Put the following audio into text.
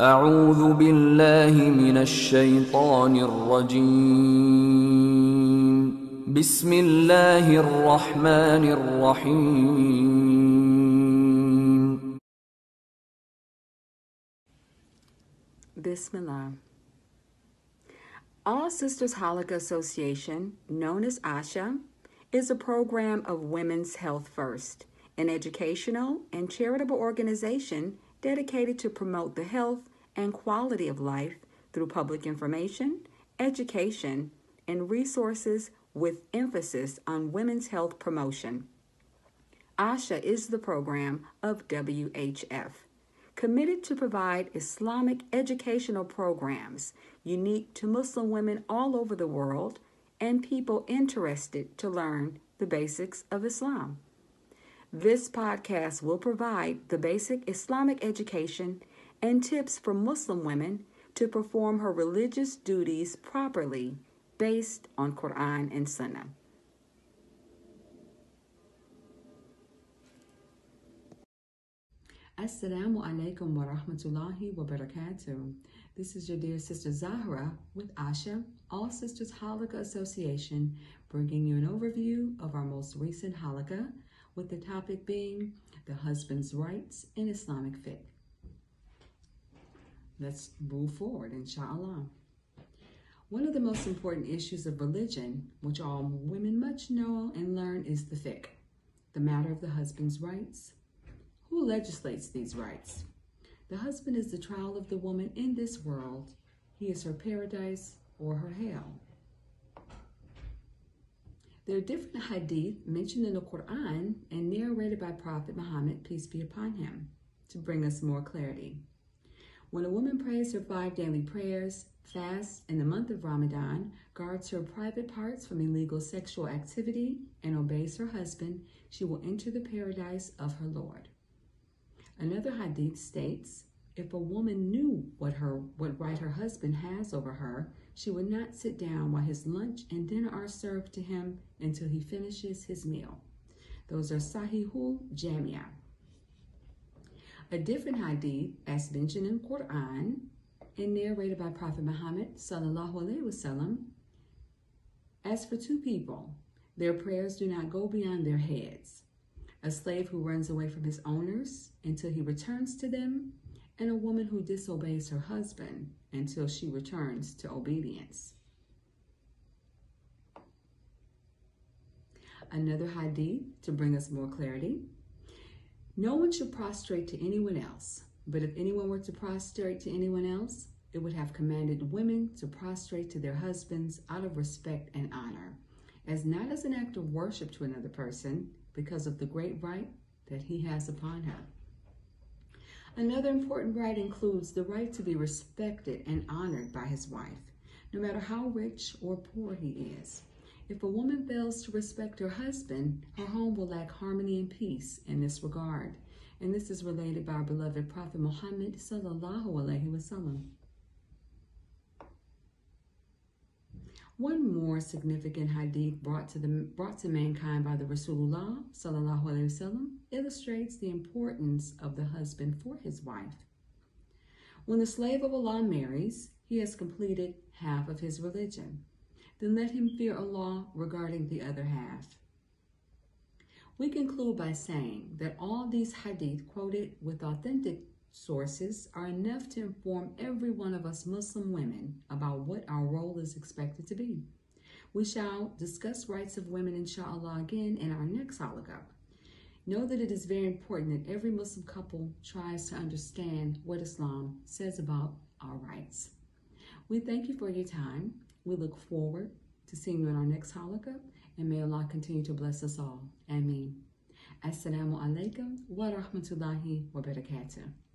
أعوذ بالله من الشيطان الرجيم. بسم الله الرحمن الرحيم. Bismillah. All Sisters Halaqa Association, known as ASHA, is a program of Women's Health First, an educational and charitable organization dedicated to promote the health and quality of life through public information, education, and resources with emphasis on women's health promotion. ASHA is the program of WHF, committed to provide Islamic educational programs unique to Muslim women all over the world and people interested to learn the basics of Islam. This podcast will provide the basic Islamic education and tips for Muslim women to perform her religious duties properly based on Quran and Sunnah. Assalamu alaikum wa rahmatullahi wa barakatuh. This is your dear sister Zahra with Asha, All Sisters Halaqa Association, bringing you an overview of our most recent Halaqa, with the topic being the husband's rights in Islamic fiqh. Let's move forward, inshallah. One of the most important issues of religion, which all women much know and learn, is the fiqh, the matter of the husband's rights. Who legislates these rights? The husband is the trial of the woman in this world. He is her paradise or her hell. There are different hadith mentioned in the Quran and narrated by Prophet Muhammad, peace be upon him, to bring us more clarity. When a woman prays her five daily prayers, fasts in the month of Ramadan, guards her private parts from illegal sexual activity, and obeys her husband, she will enter the paradise of her Lord. Another hadith states, if a woman knew what her what right her husband has over her, she would not sit down while his lunch and dinner are served to him until he finishes his meal. Those are Sahihul Jamia. A different hadith, as mentioned in Quran and narrated by Prophet Muhammad sallallahu alaihi wasallam, as for two people, their prayers do not go beyond their heads. A slave who runs away from his owners until he returns to them, and a woman who disobeys her husband until she returns to obedience. Another hadith to bring us more clarity. No one should prostrate to anyone else, but if anyone were to prostrate to anyone else, it would have commanded women to prostrate to their husbands out of respect and honor, as not as an act of worship to another person, because of the great right that he has upon her. Another important right includes the right to be respected and honored by his wife, no matter how rich or poor he is. If a woman fails to respect her husband, her home will lack harmony and peace in this regard. And this is related by our beloved Prophet Muhammad sallallahu alaihi wasallam. One more significant hadith brought to the brought to mankind by the Rasulullah wasallam illustrates the importance of the husband for his wife. When the slave of Allah marries, he has completed half of his religion. Then let him fear Allah regarding the other half. We conclude by saying that all these hadith quoted with authentic sources are enough to inform every one of us Muslim women about our role is expected to be. We shall discuss rights of women, inshallah, again in our next halaqa. Know that it is very important that every Muslim couple tries to understand what Islam says about our rights. We thank you for your time. We look forward to seeing you in our next halaqa, and may Allah continue to bless us all. Ameen. Assalamu alaikum wa rahmatullahi wa barakatuh.